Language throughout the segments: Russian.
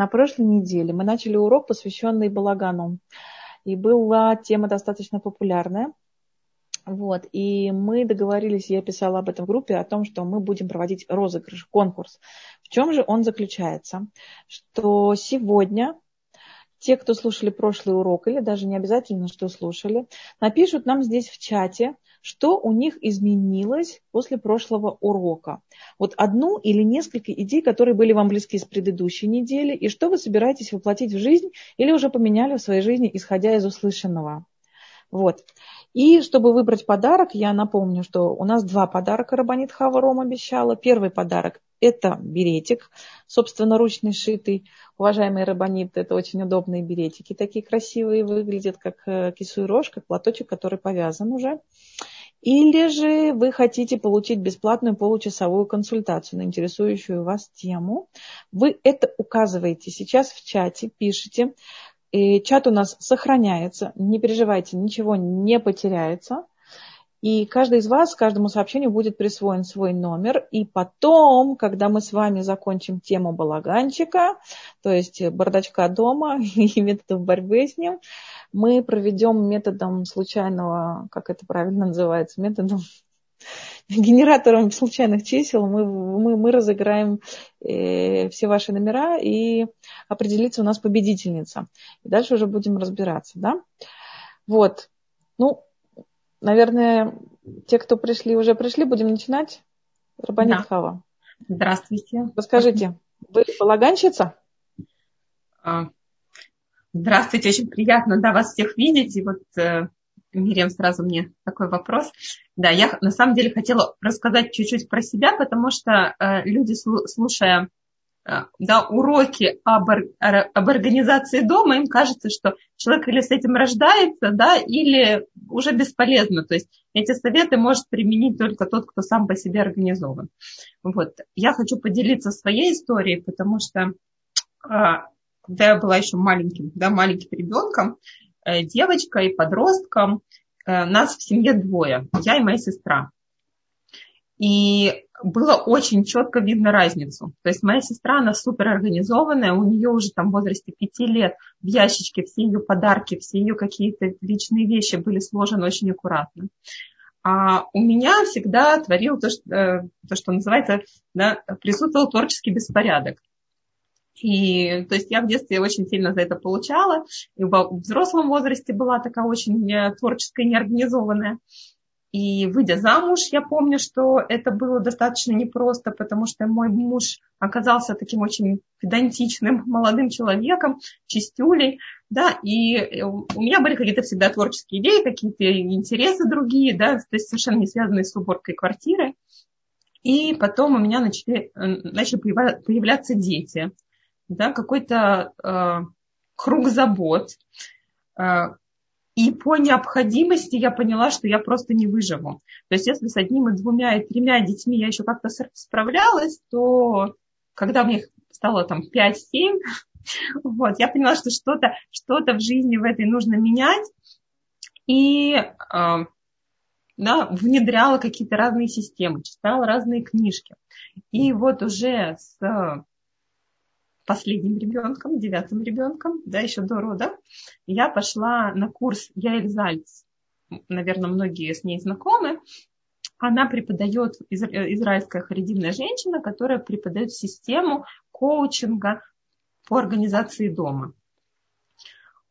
на прошлой неделе мы начали урок, посвященный балагану. И была тема достаточно популярная. Вот. И мы договорились, я писала об этом в группе, о том, что мы будем проводить розыгрыш, конкурс. В чем же он заключается? Что сегодня те, кто слушали прошлый урок, или даже не обязательно, что слушали, напишут нам здесь в чате, что у них изменилось после прошлого урока. Вот одну или несколько идей, которые были вам близки с предыдущей недели, и что вы собираетесь воплотить в жизнь или уже поменяли в своей жизни, исходя из услышанного. Вот. И чтобы выбрать подарок, я напомню, что у нас два подарка Рабанит Хава Ром обещала. Первый подарок – это беретик, собственно, ручный шитый. Уважаемые Рабанит, это очень удобные беретики, такие красивые, выглядят как э, кисуй-рожь, как платочек, который повязан уже. Или же вы хотите получить бесплатную получасовую консультацию на интересующую вас тему. Вы это указываете сейчас в чате, пишите. И чат у нас сохраняется, не переживайте, ничего не потеряется. И каждый из вас, каждому сообщению будет присвоен свой номер. И потом, когда мы с вами закончим тему балаганчика, то есть бардачка дома и методов борьбы с ним, мы проведем методом случайного, как это правильно называется, методом генератором случайных чисел мы, мы, мы разыграем э, все ваши номера и определится у нас победительница. И дальше уже будем разбираться, да? Вот. Ну, наверное, те, кто пришли, уже пришли, будем начинать. Рабанит да. Хава. Здравствуйте. Расскажите, вы балаганщица? А, здравствуйте, очень приятно да, вас всех видеть. И вот э, Мириам сразу мне такой вопрос. Да, я на самом деле хотела рассказать чуть-чуть про себя, потому что э, люди, слушая да, уроки об, об организации дома, им кажется, что человек или с этим рождается, да, или уже бесполезно. То есть эти советы может применить только тот, кто сам по себе организован. Вот. Я хочу поделиться своей историей, потому что э, когда я была еще маленьким, да, маленьким ребенком, Э, девочкой, подростком. Э, нас в семье двое, я и моя сестра. И было очень четко видно разницу. То есть моя сестра, она супер организованная, у нее уже там в возрасте пяти лет в ящичке все ее подарки, все ее какие-то личные вещи были сложены очень аккуратно. А у меня всегда творил то, что, э, то, что называется, да, присутствовал творческий беспорядок. И то есть я в детстве очень сильно за это получала. И в взрослом возрасте была такая очень э, творческая, неорганизованная. И выйдя замуж, я помню, что это было достаточно непросто, потому что мой муж оказался таким очень педантичным молодым человеком, чистюлей, да, и э, у меня были какие-то всегда творческие идеи, какие-то интересы другие, да, то есть совершенно не связанные с уборкой квартиры. И потом у меня начали, э, начали появляться дети да, какой-то э, круг забот. И по необходимости я поняла, что я просто не выживу. То есть если с одним и двумя и тремя детьми я еще как-то справлялась, то когда мне стало там 5-7, вот, я поняла, что что-то что в жизни в этой нужно менять. И э, да, внедряла какие-то разные системы, читала разные книжки. И вот уже с последним ребенком, девятым ребенком, да, еще до рода, я пошла на курс Яэль Зальц. Наверное, многие с ней знакомы. Она преподает, израильская харидимная женщина, которая преподает систему коучинга по организации дома.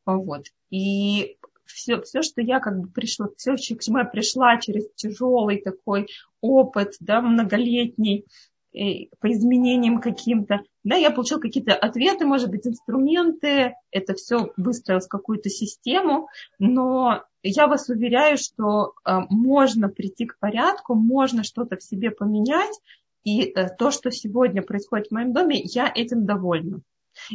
Вот. И все, все, что я как бы пришла, все, к чему я пришла через тяжелый такой опыт, да, многолетний, Э, по изменениям каким-то. Да, я получил какие-то ответы, может быть, инструменты, это все выстроилось в какую-то систему, но я вас уверяю, что э, можно прийти к порядку, можно что-то в себе поменять, и э, то, что сегодня происходит в моем доме, я этим довольна.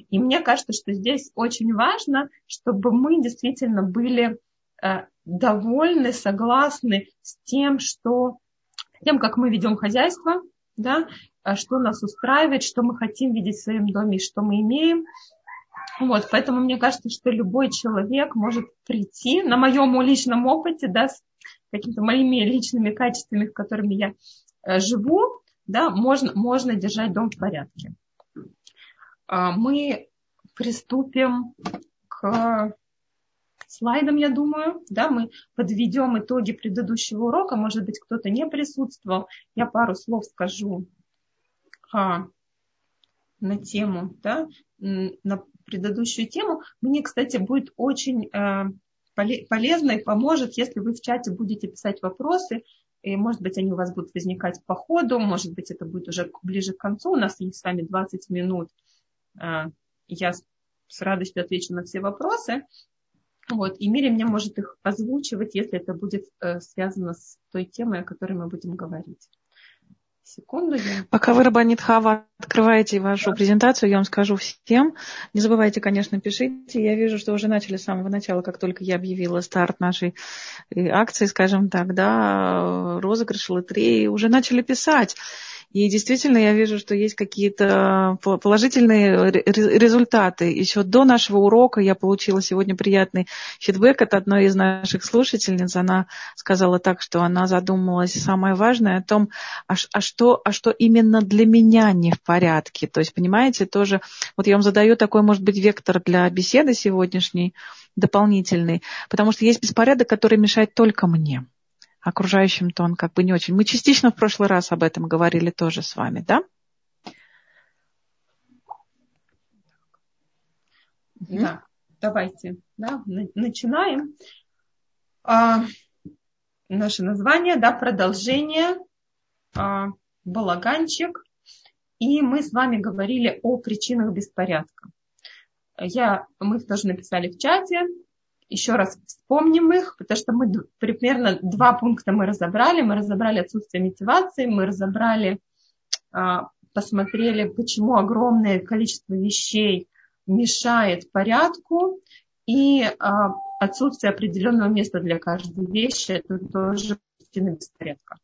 И мне кажется, что здесь очень важно, чтобы мы действительно были довольны, согласны с тем, что тем, как мы ведем хозяйство, да, что нас устраивает, что мы хотим видеть в своем доме, что мы имеем. Вот, поэтому мне кажется, что любой человек может прийти на моем личном опыте, да, с какими-то моими личными качествами, которыми я э, живу, да, можно, можно держать дом в порядке. А, мы приступим к слайдам, я думаю. Да, мы подведем итоги предыдущего урока. Может быть, кто-то не присутствовал. Я пару слов скажу а, на тему, да, на предыдущую тему. Мне, кстати, будет очень э, полезно и поможет, если вы в чате будете писать вопросы. И, может быть, они у вас будут возникать по ходу, может быть, это будет уже ближе к концу. У нас есть с вами 20 минут. Э, я с радостью отвечу на все вопросы. Вот, и Мири мне может их озвучивать, если это будет э, связано с той темой, о которой мы будем говорить. Секунду. Я... Пока вы, Рабанит Хава, открываете вашу да. презентацию, я вам скажу всем. Не забывайте, конечно, пишите. Я вижу, что уже начали с самого начала, как только я объявила старт нашей э, акции, скажем так, да, розыгрыш лотереи, уже начали писать. И действительно я вижу, что есть какие-то положительные результаты. Еще до нашего урока я получила сегодня приятный фидбэк от одной из наших слушательниц. Она сказала так, что она задумалась самое важное о том, а, а, что, а что именно для меня не в порядке. То есть, понимаете, тоже, вот я вам задаю такой, может быть, вектор для беседы сегодняшней, дополнительный, потому что есть беспорядок, который мешает только мне окружающим-то он как бы не очень. Мы частично в прошлый раз об этом говорили тоже с вами, да? Да, давайте, да, начинаем. А, наше название, да, продолжение, а, балаганчик. И мы с вами говорили о причинах беспорядка. Я, мы тоже написали в чате, еще раз вспомним их, потому что мы примерно два пункта мы разобрали. Мы разобрали отсутствие мотивации, мы разобрали, а, посмотрели, почему огромное количество вещей мешает порядку, и а, отсутствие определенного места для каждой вещи, это тоже причина беспорядка.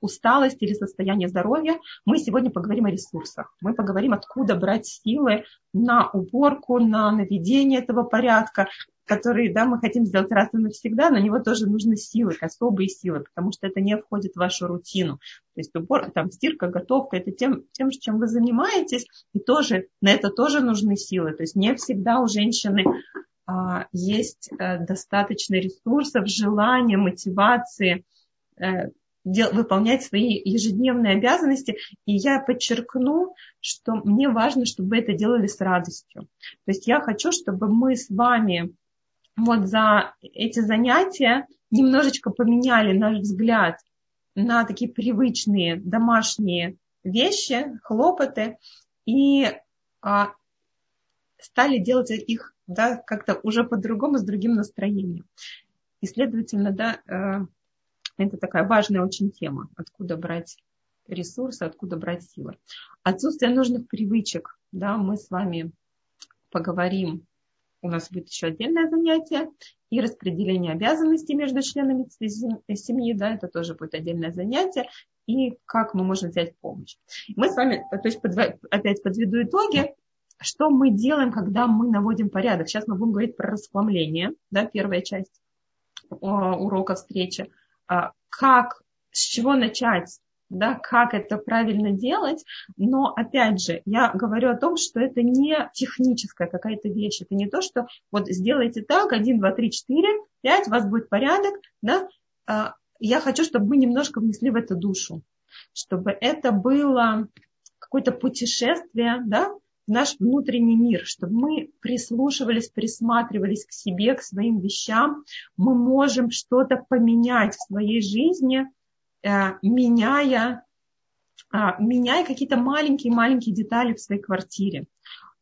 Усталость или состояние здоровья, мы сегодня поговорим о ресурсах. Мы поговорим, откуда брать силы на уборку, на наведение этого порядка, который да, мы хотим сделать раз и навсегда, на него тоже нужны силы, особые силы, потому что это не входит в вашу рутину. То есть убор, там, стирка, готовка, это тем, тем, чем вы занимаетесь, и тоже на это тоже нужны силы. То есть не всегда у женщины а, есть а, достаточно ресурсов, желания, мотивации, э, дел, выполнять свои ежедневные обязанности. И я подчеркну, что мне важно, чтобы вы это делали с радостью. То есть я хочу, чтобы мы с вами вот за эти занятия немножечко поменяли наш взгляд на такие привычные домашние вещи, хлопоты, и а, стали делать их да, как-то уже по-другому, с другим настроением. И, следовательно, да, э, это такая важная очень тема. Откуда брать ресурсы, откуда брать силы. Отсутствие нужных привычек. Да, мы с вами поговорим. У нас будет еще отдельное занятие. И распределение обязанностей между членами семьи. Да, это тоже будет отдельное занятие. И как мы можем взять помощь. Мы с вами, то есть опять подведу итоги. Что мы делаем, когда мы наводим порядок? Сейчас мы будем говорить про расхламление. Да, первая часть урока встречи как, с чего начать, да, как это правильно делать, но опять же, я говорю о том, что это не техническая какая-то вещь, это не то, что вот сделайте так, 1, 2, 3, 4, 5, у вас будет порядок, да, а, я хочу, чтобы мы немножко внесли в это душу, чтобы это было какое-то путешествие, да, в наш внутренний мир, чтобы мы прислушивались, присматривались к себе, к своим вещам. Мы можем что-то поменять в своей жизни, э, меняя, э, меняя какие-то маленькие-маленькие детали в своей квартире.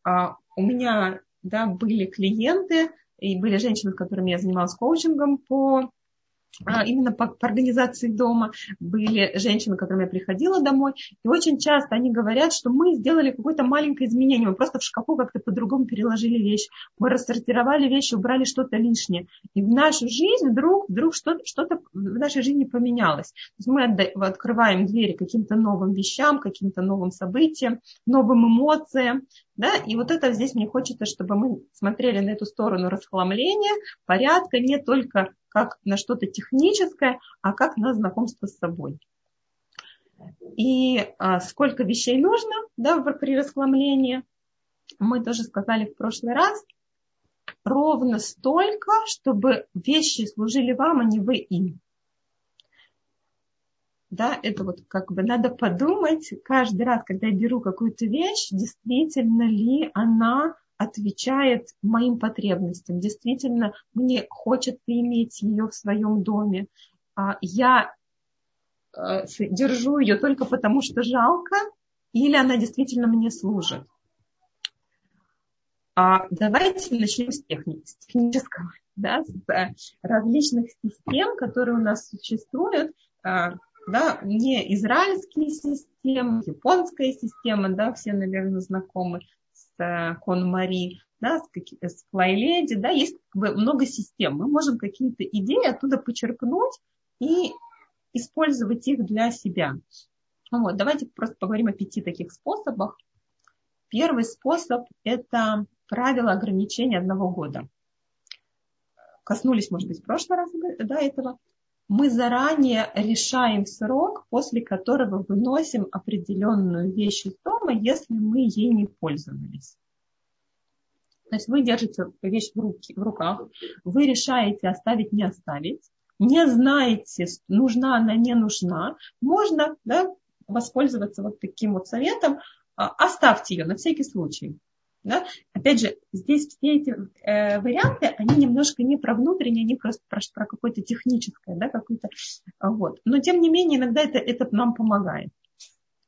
А, у меня да, были клиенты, и были женщины, с которыми я занималась коучингом по а, именно по, по организации дома. Были женщины, к которым я приходила домой. И очень часто они говорят, что мы сделали какое-то маленькое изменение. Мы просто в шкафу как-то по-другому переложили вещи. Мы рассортировали вещи, убрали что-то лишнее. И в нашу жизнь вдруг, вдруг что-то, что-то в нашей жизни поменялось. То есть мы открываем двери каким-то новым вещам, каким-то новым событиям, новым эмоциям. Да? И вот это здесь мне хочется, чтобы мы смотрели на эту сторону расхламления, порядка, не только как на что-то техническое, а как на знакомство с собой. И а, сколько вещей нужно да, при расхламлении? мы тоже сказали в прошлый раз, ровно столько, чтобы вещи служили вам, а не вы им. Да, это вот как бы надо подумать каждый раз, когда я беру какую-то вещь, действительно ли она отвечает моим потребностям, действительно мне хочется иметь ее в своем доме. А я э, держу ее только потому, что жалко, или она действительно мне служит. А давайте начнем с, техни- с технического, да, с э, различных систем, которые у нас существуют, э, да, не израильские системы, японская система, да, все, наверное, знакомы с э, Кон-Мари, да, с, с Флайледи, да, есть как бы много систем. Мы можем какие-то идеи оттуда почерпнуть и использовать их для себя. Вот, давайте просто поговорим о пяти таких способах. Первый способ – это правило ограничения одного года. Коснулись, может быть, в прошлый раз до этого. Мы заранее решаем срок, после которого выносим определенную вещь из дома, если мы ей не пользовались. То есть вы держите вещь в, руки, в руках, вы решаете оставить, не оставить, не знаете, нужна она, не нужна, можно да, воспользоваться вот таким вот советом, а, оставьте ее на всякий случай. Да? Опять же, здесь все эти э, варианты, они немножко не про внутреннее, они просто про, про какое-то техническое, да, какое-то, вот. Но тем не менее, иногда это, это нам помогает.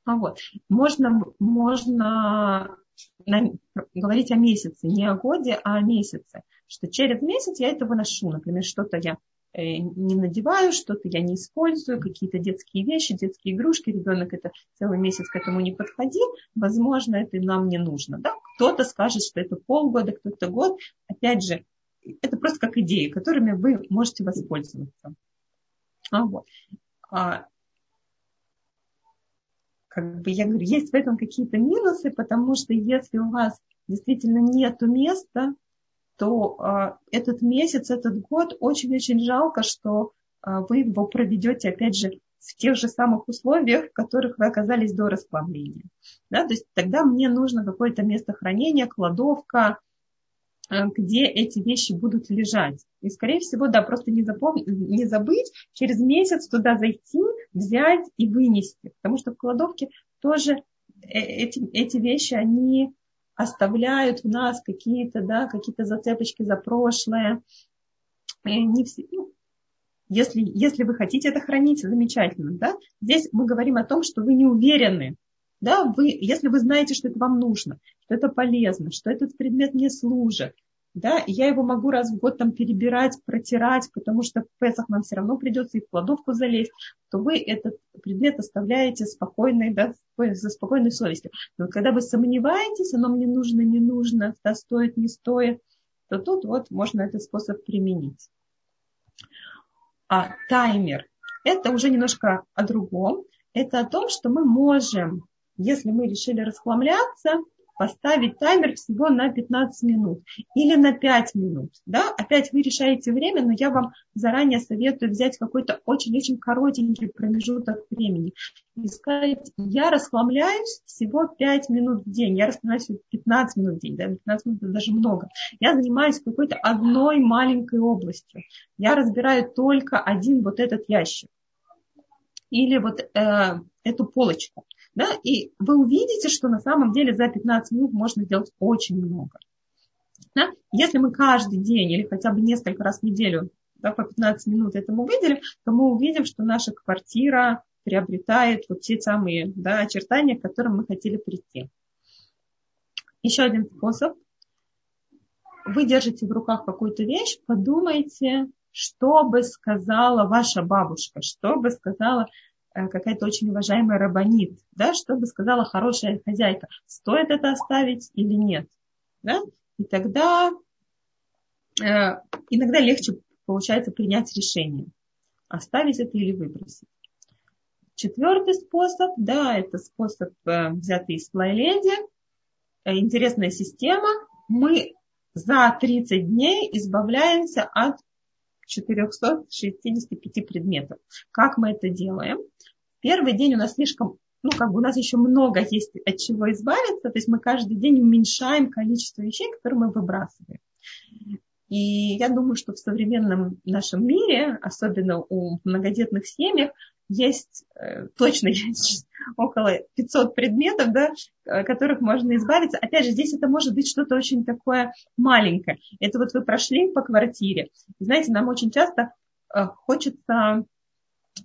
А вот. Можно, можно на, говорить о месяце, не о годе, а о месяце. Что через месяц я это выношу. Например, что-то я не надеваю, что-то я не использую, какие-то детские вещи, детские игрушки, ребенок это целый месяц к этому не подходил, возможно, это нам не нужно. Да? Кто-то скажет, что это полгода, кто-то год. Опять же, это просто как идеи, которыми вы можете воспользоваться. А вот. А, как бы я говорю, есть в этом какие-то минусы, потому что если у вас действительно нет места, то а, этот месяц, этот год очень-очень жалко, что а, вы его проведете, опять же, в тех же самых условиях, в которых вы оказались до расплавления. Да? То есть тогда мне нужно какое-то место хранения, кладовка, а, где эти вещи будут лежать. И, скорее всего, да, просто не, запомнить, не забыть через месяц туда зайти, взять и вынести. Потому что в кладовке тоже э, эти, эти вещи, они оставляют в нас какие-то, да, какие-то зацепочки за прошлое. Не все, ну, если, если вы хотите это хранить, замечательно. Да? Здесь мы говорим о том, что вы не уверены. Да? Вы, если вы знаете, что это вам нужно, что это полезно, что этот предмет не служит, да, и я его могу раз в год там перебирать, протирать, потому что в Песах нам все равно придется и в кладовку залезть, то вы этот предмет оставляете спокойной, да, за спокойной совестью. Но когда вы сомневаетесь, оно мне нужно, не нужно, да, стоит, не стоит, то тут вот можно этот способ применить. А таймер – это уже немножко о другом. Это о том, что мы можем, если мы решили расхламляться, поставить таймер всего на 15 минут или на 5 минут. Да? Опять вы решаете время, но я вам заранее советую взять какой-то очень-очень коротенький промежуток времени и сказать, я расхламляюсь всего 5 минут в день, я расхламляюсь 15 минут в день, да, 15 минут это даже много. Я занимаюсь какой-то одной маленькой областью. Я разбираю только один вот этот ящик или вот э, эту полочку. Да? И вы увидите, что на самом деле за 15 минут можно сделать очень много. Да? Если мы каждый день или хотя бы несколько раз в неделю да, по 15 минут этому выделим, то мы увидим, что наша квартира приобретает вот те самые да, очертания, к которым мы хотели прийти. Еще один способ. Вы держите в руках какую-то вещь, подумайте, что бы сказала ваша бабушка, что бы сказала какая-то очень уважаемая рабонит, да, что бы сказала хорошая хозяйка, стоит это оставить или нет. Да? И тогда э, иногда легче получается принять решение, оставить это или выбросить. Четвертый способ, да, это способ, э, взятый из Флайледи, э, интересная система. Мы за 30 дней избавляемся от 465 предметов. Как мы это делаем? Первый день у нас слишком ну, как бы у нас еще много есть от чего избавиться, то есть мы каждый день уменьшаем количество вещей, которые мы выбрасываем. И я думаю, что в современном нашем мире, особенно у многодетных семьях, есть, э, точно есть около 500 предметов, да, э, которых можно избавиться. Опять же, здесь это может быть что-то очень такое маленькое. Это вот вы прошли по квартире. Знаете, нам очень часто э, хочется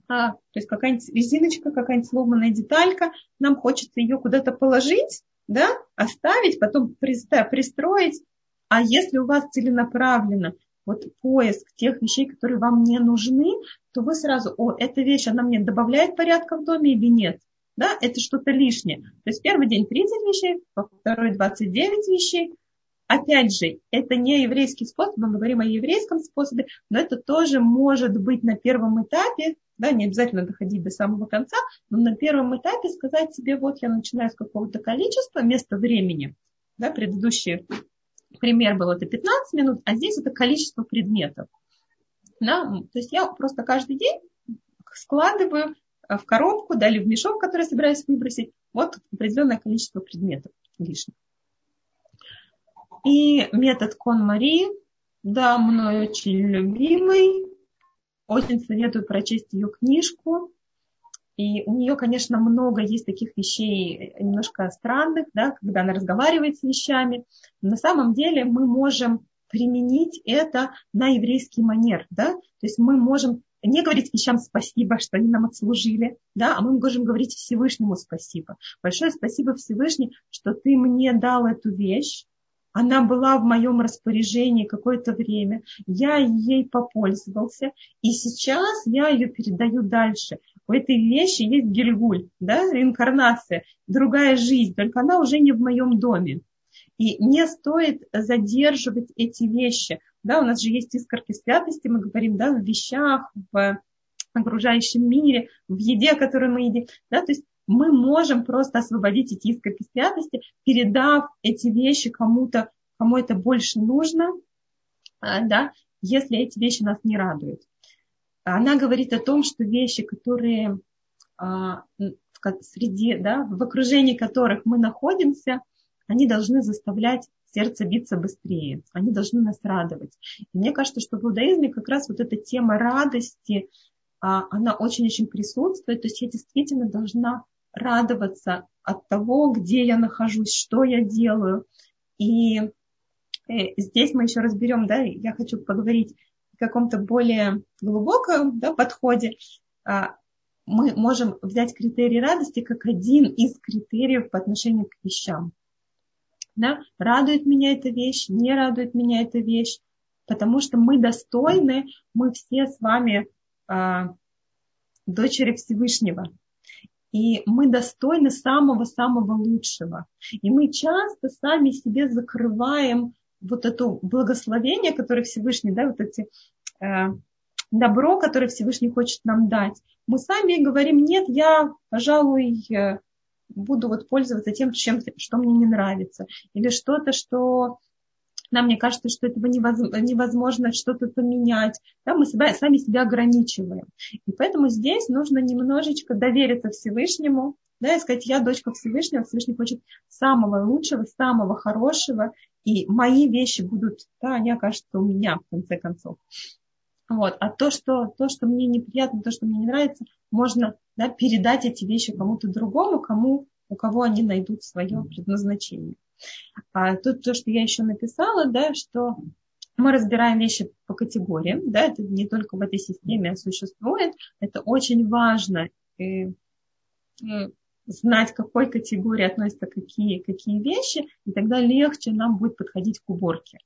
а, то есть какая-нибудь резиночка, какая-нибудь сломанная деталька, нам хочется ее куда-то положить, да, оставить, потом пристроить. А если у вас целенаправленно вот поиск тех вещей, которые вам не нужны, то вы сразу, о, эта вещь, она мне добавляет порядка в доме или нет? Да, это что-то лишнее. То есть первый день 30 вещей, второй 29 вещей. Опять же, это не еврейский способ, мы говорим о еврейском способе, но это тоже может быть на первом этапе, да, не обязательно доходить до самого конца, но на первом этапе сказать себе, вот я начинаю с какого-то количества, места времени, да, предыдущий пример был это 15 минут, а здесь это количество предметов. Да? То есть я просто каждый день складываю в коробку, да, или в мешок, который я собираюсь выбросить, вот определенное количество предметов лишних. И метод Кон Мари, да, мной очень любимый. Очень советую прочесть ее книжку. И у нее, конечно, много есть таких вещей немножко странных, да, когда она разговаривает с вещами. Но на самом деле мы можем применить это на еврейский манер. Да? То есть мы можем не говорить вещам спасибо, что они нам отслужили, да, а мы можем говорить Всевышнему спасибо. Большое спасибо Всевышний, что ты мне дал эту вещь, она была в моем распоряжении какое-то время, я ей попользовался, и сейчас я ее передаю дальше. У этой вещи есть гильгуль, да, реинкарнация, другая жизнь, только она уже не в моем доме. И не стоит задерживать эти вещи. Да, у нас же есть искорки святости, мы говорим, да, в вещах, в окружающем мире, в еде, которую мы едим. Да, то есть мы можем просто освободить эти искорки святости, передав эти вещи кому-то, кому это больше нужно, а, да, если эти вещи нас не радуют. Она говорит о том, что вещи, которые а, в среди, да, в окружении которых мы находимся, они должны заставлять сердце биться быстрее, они должны нас радовать. И мне кажется, что в иудаизме как раз вот эта тема радости, а, она очень-очень присутствует. То есть я действительно должна радоваться от того, где я нахожусь, что я делаю. И э, здесь мы еще разберем, да, я хочу поговорить каком-то более глубоком да, подходе. А, мы можем взять критерий радости как один из критериев по отношению к вещам. Да? Радует меня эта вещь, не радует меня эта вещь, потому что мы достойны, мы все с вами а, дочери Всевышнего. И мы достойны самого-самого лучшего. И мы часто сами себе закрываем вот это благословение, которое Всевышний, да, вот эти э, добро, которое Всевышний хочет нам дать. Мы сами говорим, нет, я, пожалуй, э, буду вот пользоваться тем, чем, что мне не нравится. Или что-то, что нам мне кажется, что этого невозможно что-то поменять. Да, мы себя, сами себя ограничиваем. И поэтому здесь нужно немножечко довериться Всевышнему, да, и сказать, я дочка Всевышнего, Всевышний хочет самого лучшего, самого хорошего, и мои вещи будут, да, они окажутся у меня, в конце концов. Вот. А то что, то, что мне неприятно, то, что мне не нравится, можно да, передать эти вещи кому-то другому, кому, у кого они найдут свое предназначение. А тут то, что я еще написала, да, что мы разбираем вещи по категориям, да, это не только в этой системе существует, это очень важно и, и знать, к какой категории относятся какие, какие вещи, и тогда легче нам будет подходить к уборке.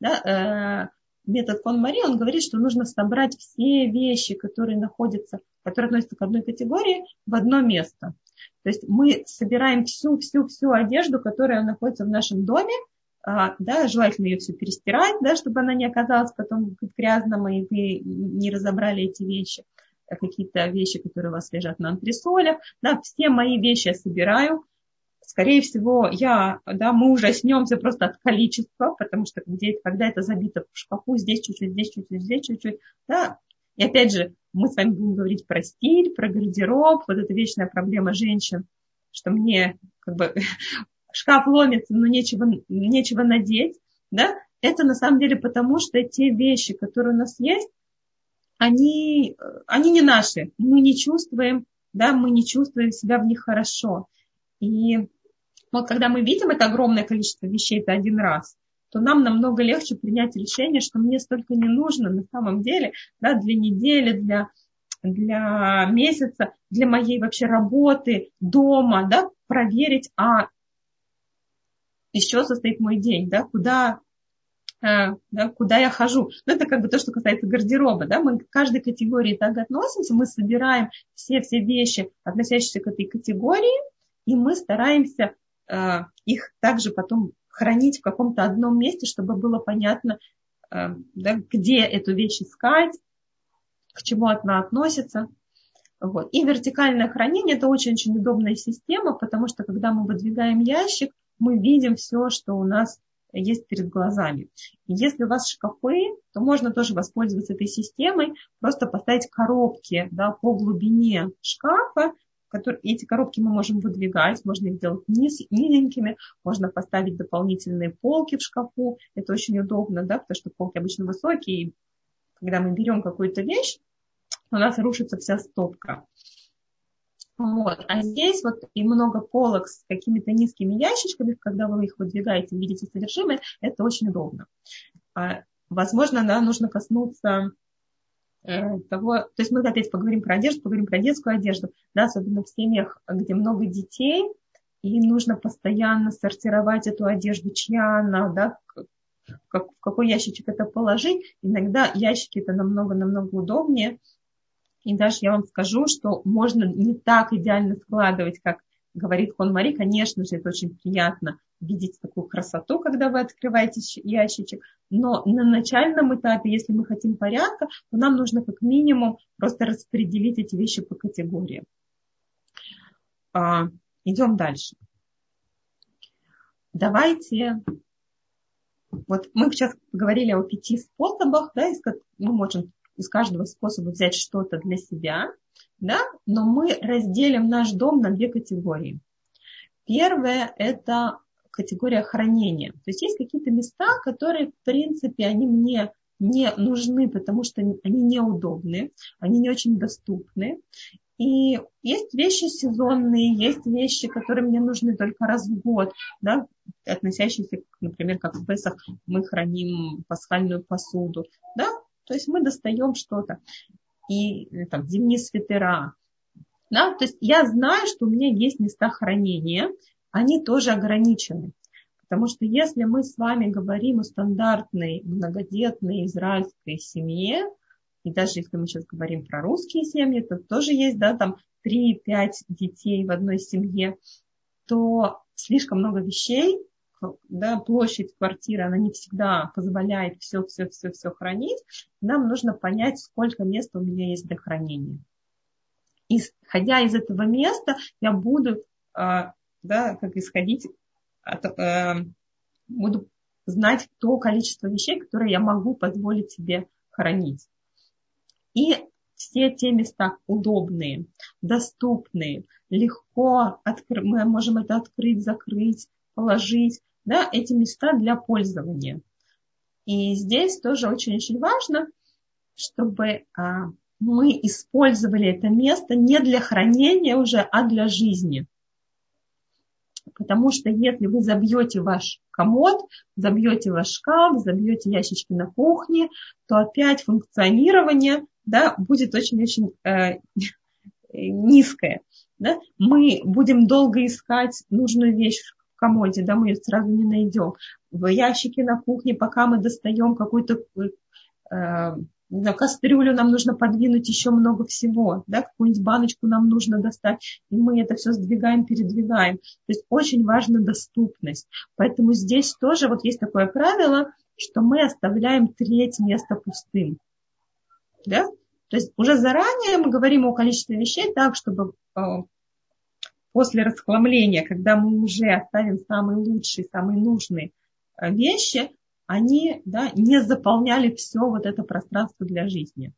Да, э, метод Кон Мари, он говорит, что нужно собрать все вещи, которые находятся, которые относятся к одной категории, в одно место. То есть мы собираем всю-всю-всю одежду, которая находится в нашем доме, а, да, желательно ее все перестирать, да, чтобы она не оказалась потом грязным, и вы не разобрали эти вещи, какие-то вещи, которые у вас лежат на антресолях, да, все мои вещи я собираю, скорее всего, я, да, мы ужаснемся просто от количества, потому что где, когда это забито в шкафу, здесь чуть-чуть, здесь чуть-чуть, здесь чуть-чуть, да, и опять же, мы с вами будем говорить про стиль, про гардероб, вот эта вечная проблема женщин, что мне как бы шкаф ломится, но нечего, нечего надеть, да, это на самом деле потому, что те вещи, которые у нас есть, они, они не наши. Мы не чувствуем, да, мы не чувствуем себя в них хорошо. И вот когда мы видим это огромное количество вещей, это один раз, то нам намного легче принять решение, что мне столько не нужно на самом деле, да, для недели, для, для месяца, для моей вообще работы, дома, да, проверить, а чего состоит мой день, да, куда, да, куда я хожу. Ну, это как бы то, что касается гардероба, да, мы к каждой категории так относимся, мы собираем все-все вещи, относящиеся к этой категории, и мы стараемся э, их также потом хранить в каком-то одном месте, чтобы было понятно, э, да, где эту вещь искать, к чему она относится. Вот. И вертикальное хранение это очень-очень удобная система, потому что когда мы выдвигаем ящик, мы видим все, что у нас есть перед глазами. Если у вас шкафы, то можно тоже воспользоваться этой системой, просто поставить коробки да, по глубине шкафа, которые, эти коробки мы можем выдвигать, можно их сделать низ, низенькими, можно поставить дополнительные полки в шкафу, это очень удобно, да, потому что полки обычно высокие, и когда мы берем какую-то вещь, у нас рушится вся стопка. Вот. А здесь вот и много полок с какими-то низкими ящичками, когда вы их выдвигаете, видите содержимое, это очень удобно. А, возможно, да, нужно коснуться Э, того, то есть мы опять поговорим про одежду, поговорим про детскую одежду, да, особенно в семьях, где много детей, и нужно постоянно сортировать эту одежду, чья она, да, как, в какой ящичек это положить. Иногда ящики это намного-намного удобнее. И даже я вам скажу, что можно не так идеально складывать, как говорит Хон Мари, конечно же, это очень приятно видеть такую красоту, когда вы открываете ящичек. Но на начальном этапе, если мы хотим порядка, то нам нужно как минимум просто распределить эти вещи по категориям. А, идем дальше. Давайте, вот мы сейчас поговорили о пяти способах, да, из, мы можем из каждого способа взять что-то для себя, да, но мы разделим наш дом на две категории. Первое – это категория хранения. То есть есть какие-то места, которые, в принципе, они мне не нужны, потому что они неудобны, они не очень доступны. И есть вещи сезонные, есть вещи, которые мне нужны только раз в год, да, относящиеся, например, как в Песах мы храним пасхальную посуду, да, то есть мы достаем что-то и э, там, зимние свитера. Да? То есть я знаю, что у меня есть места хранения, они тоже ограничены. Потому что если мы с вами говорим о стандартной многодетной израильской семье, и даже если мы сейчас говорим про русские семьи, то тоже есть, да, там 3-5 детей в одной семье, то слишком много вещей, да, площадь квартиры, она не всегда позволяет все, все, все, все хранить. Нам нужно понять, сколько места у меня есть для хранения. Исходя из этого места, я буду, а, да, как исходить, от, а, буду знать то количество вещей, которые я могу позволить себе хранить. И все те места удобные, доступные, легко откры... мы можем это открыть, закрыть, положить, да, эти места для пользования. И здесь тоже очень-очень важно, чтобы а, мы использовали это место не для хранения уже, а для жизни. Потому что если вы забьете ваш комод, забьете ваш шкаф, забьете ящички на кухне, то опять функционирование да, будет очень-очень э, низкое. Да? Мы будем долго искать нужную вещь комоде, да, мы ее сразу не найдем. В ящике на кухне, пока мы достаем какую-то э, знаю, кастрюлю, нам нужно подвинуть еще много всего, да, какую-нибудь баночку нам нужно достать, и мы это все сдвигаем, передвигаем. То есть очень важна доступность. Поэтому здесь тоже вот есть такое правило, что мы оставляем треть места пустым. Да? То есть уже заранее мы говорим о количестве вещей так, чтобы э, после расхламления, когда мы уже оставим самые лучшие, самые нужные э, вещи, они да, не заполняли все вот это пространство для жизни.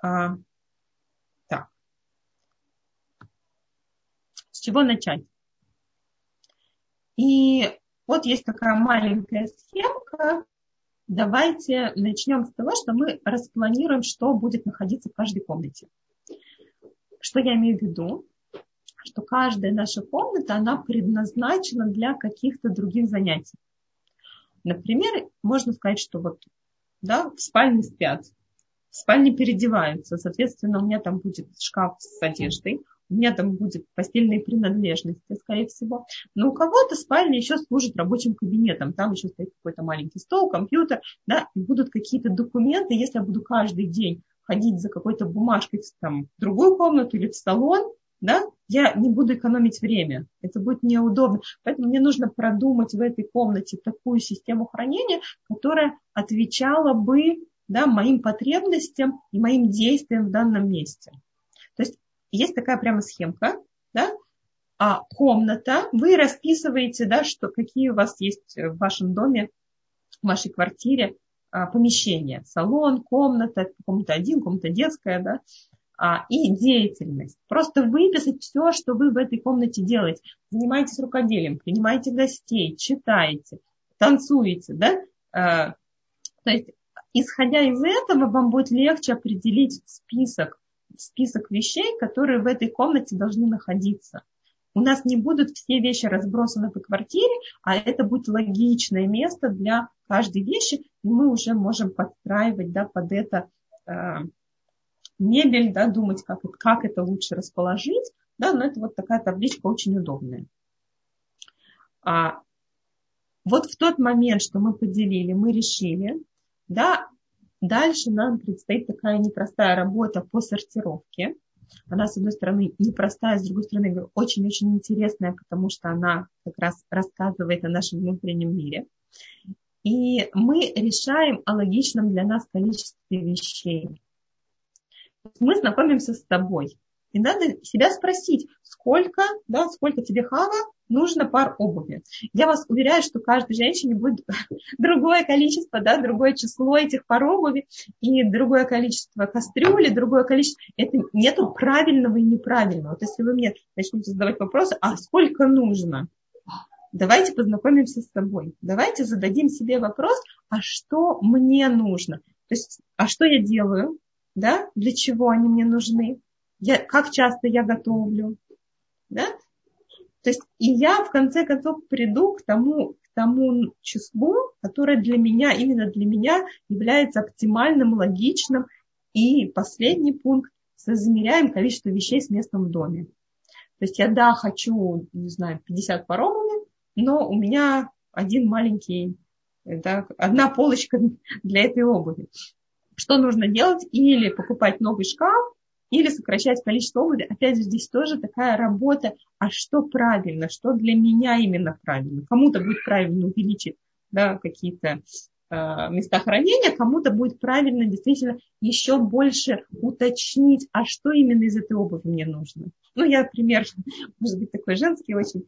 А, так. С чего начать? И вот есть такая маленькая схемка. Давайте начнем с того, что мы распланируем, что будет находиться в каждой комнате. Что я имею в виду? Что каждая наша комната, она предназначена для каких-то других занятий. Например, можно сказать, что вот да, в спальне спят, в спальне переодеваются. Соответственно, у меня там будет шкаф с одеждой, у меня там будет постельные принадлежности, скорее всего. Но у кого-то спальня еще служит рабочим кабинетом. Там еще стоит какой-то маленький стол, компьютер, да, и будут какие-то документы. Если я буду каждый день ходить за какой-то бумажкой там, в другую комнату или в салон, да, я не буду экономить время. Это будет неудобно. Поэтому мне нужно продумать в этой комнате такую систему хранения, которая отвечала бы да, моим потребностям и моим действиям в данном месте. То есть есть такая прямо схемка, да, а комната, вы расписываете, да, что, какие у вас есть в вашем доме, в вашей квартире а, помещения. Салон, комната, комната один, комната детская, да, а, и деятельность. Просто выписать все, что вы в этой комнате делаете. Занимаетесь рукоделием, принимаете гостей, читаете, танцуете, да. А, то есть, исходя из этого, вам будет легче определить список список вещей, которые в этой комнате должны находиться. У нас не будут все вещи разбросаны по квартире, а это будет логичное место для каждой вещи, и мы уже можем подстраивать да, под это э, мебель, да, думать, как, как это лучше расположить. Да, но это вот такая табличка очень удобная. А, вот в тот момент, что мы поделили, мы решили, да, Дальше нам предстоит такая непростая работа по сортировке. Она, с одной стороны, непростая, с другой стороны, очень-очень интересная, потому что она как раз рассказывает о нашем внутреннем мире. И мы решаем о логичном для нас количестве вещей. Мы знакомимся с тобой. И надо себя спросить, сколько, да, сколько тебе хава нужно пар обуви. Я вас уверяю, что каждой женщине будет другое количество, да, другое число этих пар обуви и другое количество кастрюли, другое количество. Это нету правильного и неправильного. Вот если вы мне начнете задавать вопросы, а сколько нужно? Давайте познакомимся с собой. Давайте зададим себе вопрос, а что мне нужно? То есть, а что я делаю? Да? Для чего они мне нужны? Я, как часто я готовлю? Да? То есть и я в конце концов приду к тому, к тому числу, которое для меня, именно для меня является оптимальным, логичным. И последний пункт, соизмеряем количество вещей с местом в доме. То есть я, да, хочу, не знаю, 50 пар но у меня один маленький, да, одна полочка для этой обуви. Что нужно делать? Или покупать новый шкаф, или сокращать количество обуви. Опять же, здесь тоже такая работа, а что правильно, что для меня именно правильно. Кому-то будет правильно увеличить да, какие-то э, места хранения, кому-то будет правильно действительно еще больше уточнить, а что именно из этой обуви мне нужно. Ну, я пример, может быть, такой женский очень.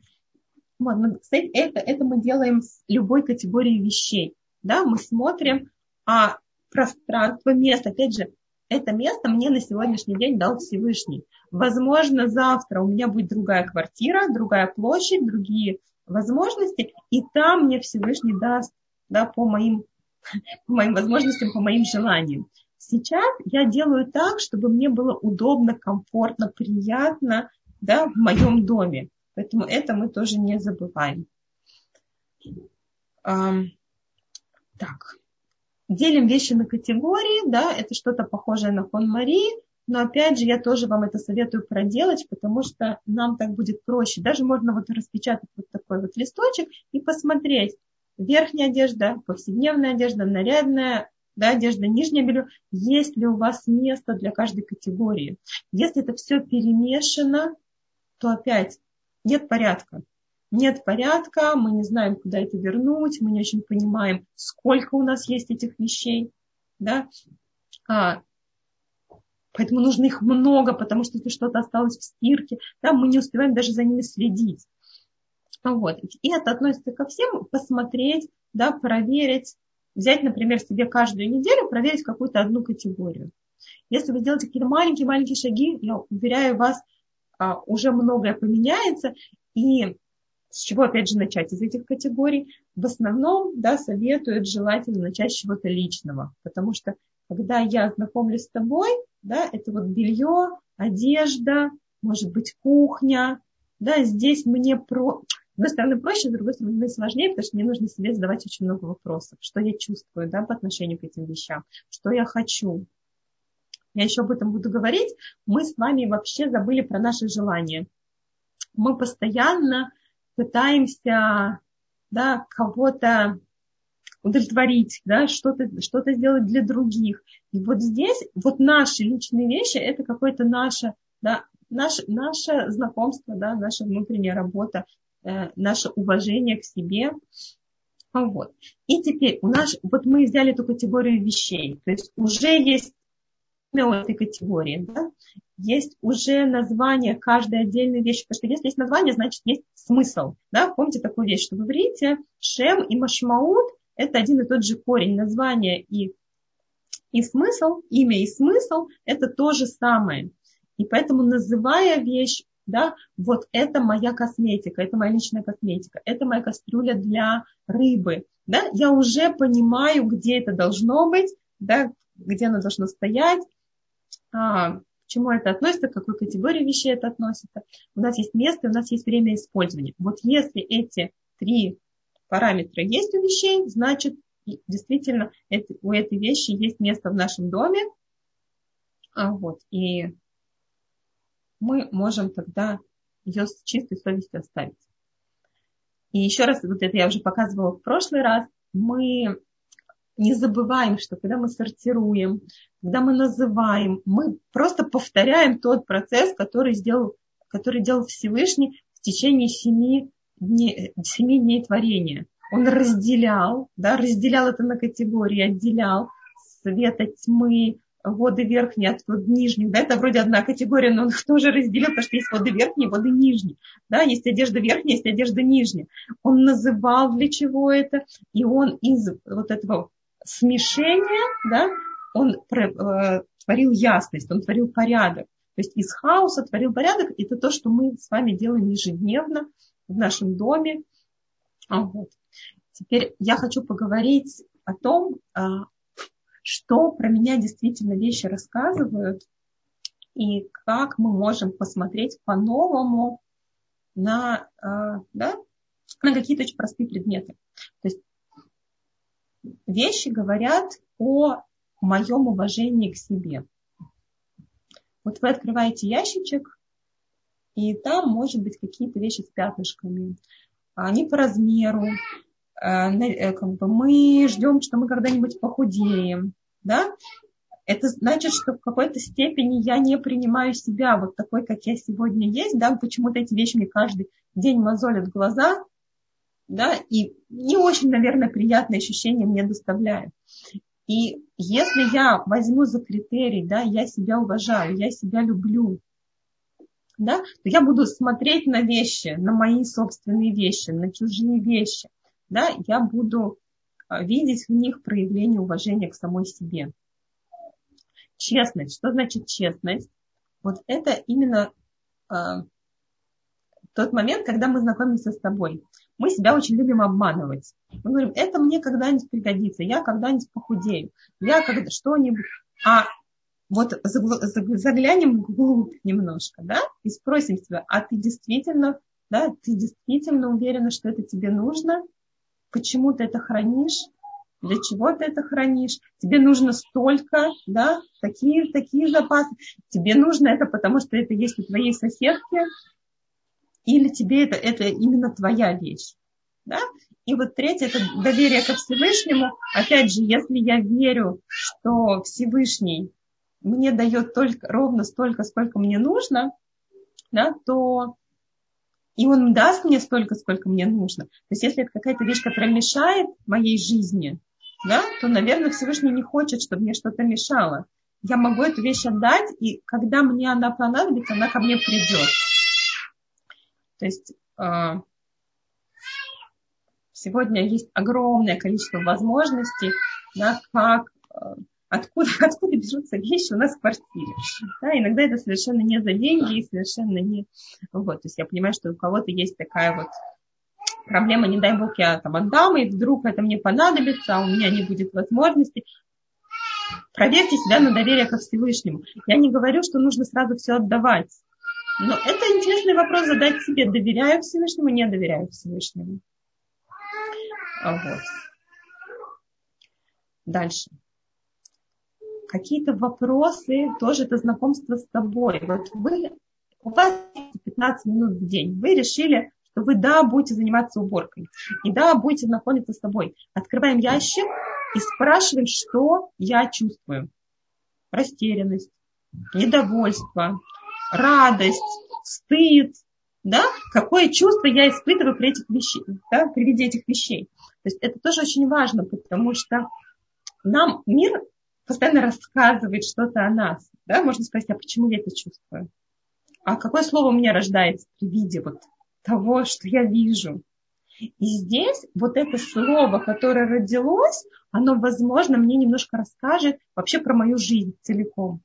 Вот, кстати, это, это мы делаем с любой категорией вещей. Да, мы смотрим, а пространство, место, опять же, это место мне на сегодняшний день дал Всевышний. Возможно, завтра у меня будет другая квартира, другая площадь, другие возможности, и там мне Всевышний даст да, по, моим, по моим возможностям, по моим желаниям. Сейчас я делаю так, чтобы мне было удобно, комфортно, приятно да, в моем доме. Поэтому это мы тоже не забываем. Так делим вещи на категории, да, это что-то похожее на фон Марии, но опять же, я тоже вам это советую проделать, потому что нам так будет проще. Даже можно вот распечатать вот такой вот листочек и посмотреть. Верхняя одежда, повседневная одежда, нарядная да, одежда, нижнее белье. Есть ли у вас место для каждой категории? Если это все перемешано, то опять нет порядка нет порядка, мы не знаем, куда это вернуть, мы не очень понимаем, сколько у нас есть этих вещей, да, а, поэтому нужно их много, потому что если что-то осталось в стирке, да, мы не успеваем даже за ними следить. Вот. И это относится ко всем, посмотреть, да, проверить, взять, например, себе каждую неделю, проверить какую-то одну категорию. Если вы сделаете какие-то маленькие-маленькие шаги, я уверяю вас, уже многое поменяется. И с чего, опять же, начать из этих категорий? В основном, да, советуют желательно начать с чего-то личного, потому что когда я знакомлюсь с тобой, да, это вот белье, одежда, может быть, кухня, да, здесь мне про... С одной стороны проще, с другой стороны сложнее, потому что мне нужно себе задавать очень много вопросов. Что я чувствую, да, по отношению к этим вещам, что я хочу. Я еще об этом буду говорить. Мы с вами вообще забыли про наши желания. Мы постоянно пытаемся да, кого-то удовлетворить, да, что-то что сделать для других. И вот здесь вот наши личные вещи, это какое-то наше, да, наше, наше знакомство, да, наша внутренняя работа, э, наше уважение к себе. Вот. И теперь у нас, вот мы взяли эту категорию вещей, то есть уже есть этой категории, да? есть уже название каждой отдельной вещи, потому что если есть название, значит есть смысл. Да? Помните такую вещь, что вы говорите, шем и машмаут – это один и тот же корень. Название и, и смысл, имя и смысл – это то же самое. И поэтому, называя вещь, да, вот это моя косметика, это моя личная косметика, это моя кастрюля для рыбы, да, я уже понимаю, где это должно быть, да, где оно должно стоять, к чему это относится, к какой категории вещей это относится. У нас есть место, у нас есть время использования. Вот если эти три параметра есть у вещей, значит, действительно это, у этой вещи есть место в нашем доме. А, вот, и мы можем тогда ее с чистой совестью оставить. И еще раз, вот это я уже показывала в прошлый раз, мы не забываем, что когда мы сортируем, когда мы называем, мы просто повторяем тот процесс, который сделал, который делал Всевышний в течение семи дней, семи дней творения. Он разделял, да, разделял это на категории, отделял свет от тьмы, воды верхние от вод нижних. Да, это вроде одна категория, но он их тоже разделил, потому что есть воды верхние, воды нижние. Да, есть одежда верхняя, есть одежда нижняя. Он называл для чего это, и он из вот этого смешения, да, он э, творил ясность, он творил порядок. То есть из хаоса творил порядок. Это то, что мы с вами делаем ежедневно в нашем доме. А вот. Теперь я хочу поговорить о том, а, что про меня действительно вещи рассказывают и как мы можем посмотреть по-новому на, а, да, на какие-то очень простые предметы. То есть вещи говорят о моем уважении к себе. Вот вы открываете ящичек, и там, может быть, какие-то вещи с пятнышками. Они по размеру. Э, э, как бы мы ждем, что мы когда-нибудь похудеем. Да? Это значит, что в какой-то степени я не принимаю себя вот такой, как я сегодня есть. Да? Почему-то эти вещи мне каждый день мозолят глаза. Да? И не очень, наверное, приятное ощущение мне доставляет. И если я возьму за критерий, да, я себя уважаю, я себя люблю, да, то я буду смотреть на вещи, на мои собственные вещи, на чужие вещи, да, я буду а, видеть в них проявление уважения к самой себе. Честность. Что значит честность? Вот это именно э, тот момент, когда мы знакомимся с тобой мы себя очень любим обманывать. Мы говорим, это мне когда-нибудь пригодится, я когда-нибудь похудею, я когда что-нибудь. А вот заглянем вглубь немножко, да, и спросим себя, а ты действительно, да, ты действительно уверена, что это тебе нужно? Почему ты это хранишь? Для чего ты это хранишь? Тебе нужно столько, да, такие, такие запасы. Тебе нужно это, потому что это есть у твоей соседки, или тебе это, это именно твоя вещь. Да? И вот третье, это доверие ко Всевышнему. Опять же, если я верю, что Всевышний мне дает только, ровно столько, сколько мне нужно, да, то и он даст мне столько, сколько мне нужно. То есть если это какая-то вещь, которая мешает моей жизни, да, то, наверное, Всевышний не хочет, чтобы мне что-то мешало. Я могу эту вещь отдать, и когда мне она понадобится, она ко мне придет. То есть а, сегодня есть огромное количество возможностей, да, как а, откуда, откуда берутся вещи у нас в квартире. Да, иногда это совершенно не за деньги и совершенно не... Вот, то есть я понимаю, что у кого-то есть такая вот проблема, не дай бог, я там отдам, и вдруг это мне понадобится, а у меня не будет возможности. Проверьте себя на доверие ко Всевышнему. Я не говорю, что нужно сразу все отдавать. Но это интересный вопрос задать себе, доверяю Всевышнему, не доверяю Всевышнему. А вот. Дальше. Какие-то вопросы, тоже это знакомство с тобой. Вот вы, у вас 15 минут в день, вы решили, что вы, да, будете заниматься уборкой, и да, будете находиться с тобой. Открываем ящик и спрашиваем, что я чувствую. Растерянность, недовольство, радость, стыд, да, какое чувство я испытываю при этих вещах, да, при виде этих вещей. То есть это тоже очень важно, потому что нам мир постоянно рассказывает что-то о нас. Да? Можно спросить, а почему я это чувствую? А какое слово у меня рождается при виде вот того, что я вижу? И здесь вот это слово, которое родилось, оно, возможно, мне немножко расскажет вообще про мою жизнь целиком.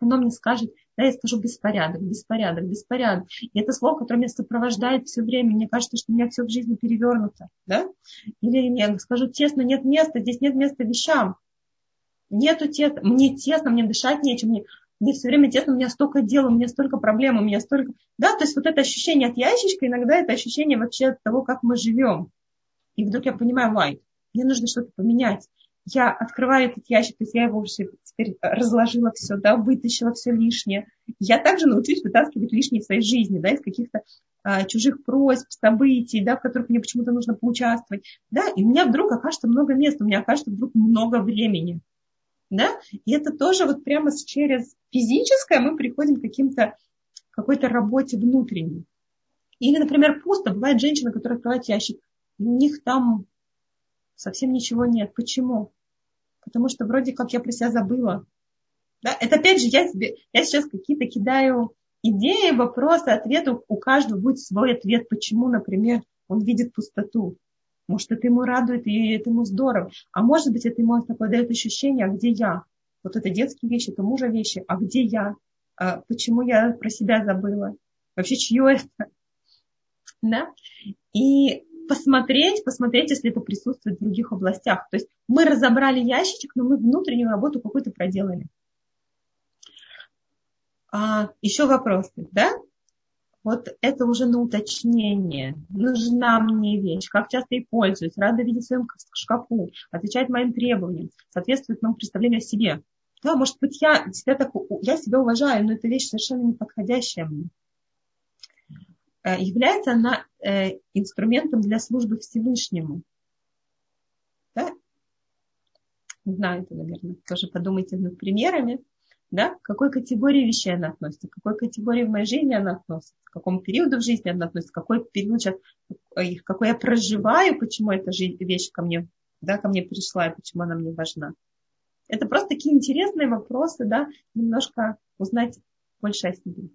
Оно мне скажет, да, я скажу беспорядок, беспорядок, беспорядок. И это слово, которое меня сопровождает все время. Мне кажется, что у меня все в жизни перевернуто. Да? Или я скажу тесно, нет места, здесь нет места вещам. Нету тесно, мне тесно, мне дышать нечем, мне, мне все время тесно, у меня столько дел, у меня столько проблем, у меня столько... Да, то есть вот это ощущение от ящичка, иногда это ощущение вообще от того, как мы живем. И вдруг я понимаю, вай, мне нужно что-то поменять. Я открываю этот ящик, то есть я его уже теперь разложила все, да, вытащила все лишнее. Я также научусь вытаскивать лишнее в своей жизни, да, из каких-то а, чужих просьб, событий, да, в которых мне почему-то нужно поучаствовать, да, и у меня вдруг окажется много места, у меня окажется вдруг много времени да, и это тоже вот прямо через физическое мы приходим к каким-то, какой-то работе внутренней. Или, например, пусто. Бывает женщина, которая открывает ящик, у них там совсем ничего нет. Почему? Потому что вроде как я про себя забыла. Да? Это опять же, я, себе, я сейчас какие-то кидаю идеи, вопросы, ответы. У каждого будет свой ответ, почему, например, он видит пустоту. Может, это ему радует, и это ему здорово. А может быть, это ему такое дает ощущение, а где я? Вот это детские вещи, это мужа вещи, а где я? А почему я про себя забыла? Вообще, чье это? Да? И посмотреть, посмотреть, если это присутствует в других областях. То есть мы разобрали ящичек, но мы внутреннюю работу какую-то проделали. А, еще вопросы, да? вот это уже на уточнение. Нужна мне вещь, как часто ей пользуюсь, рада видеть в своем шкафу, отвечает моим требованиям, соответствует моему представлению о себе. Да, может быть, я себя, так, я себя уважаю, но эта вещь совершенно не подходящая мне. Э, является она э, инструментом для службы Всевышнему. Да? Не знаю, это, наверное, тоже подумайте над примерами да, к какой категории вещей она относится, к какой категории в моей жизни она относится, к какому периоду в жизни она относится, какой период сейчас, какой я проживаю, почему эта вещь ко мне, да, ко мне пришла и почему она мне важна. Это просто такие интересные вопросы, да, немножко узнать больше о себе.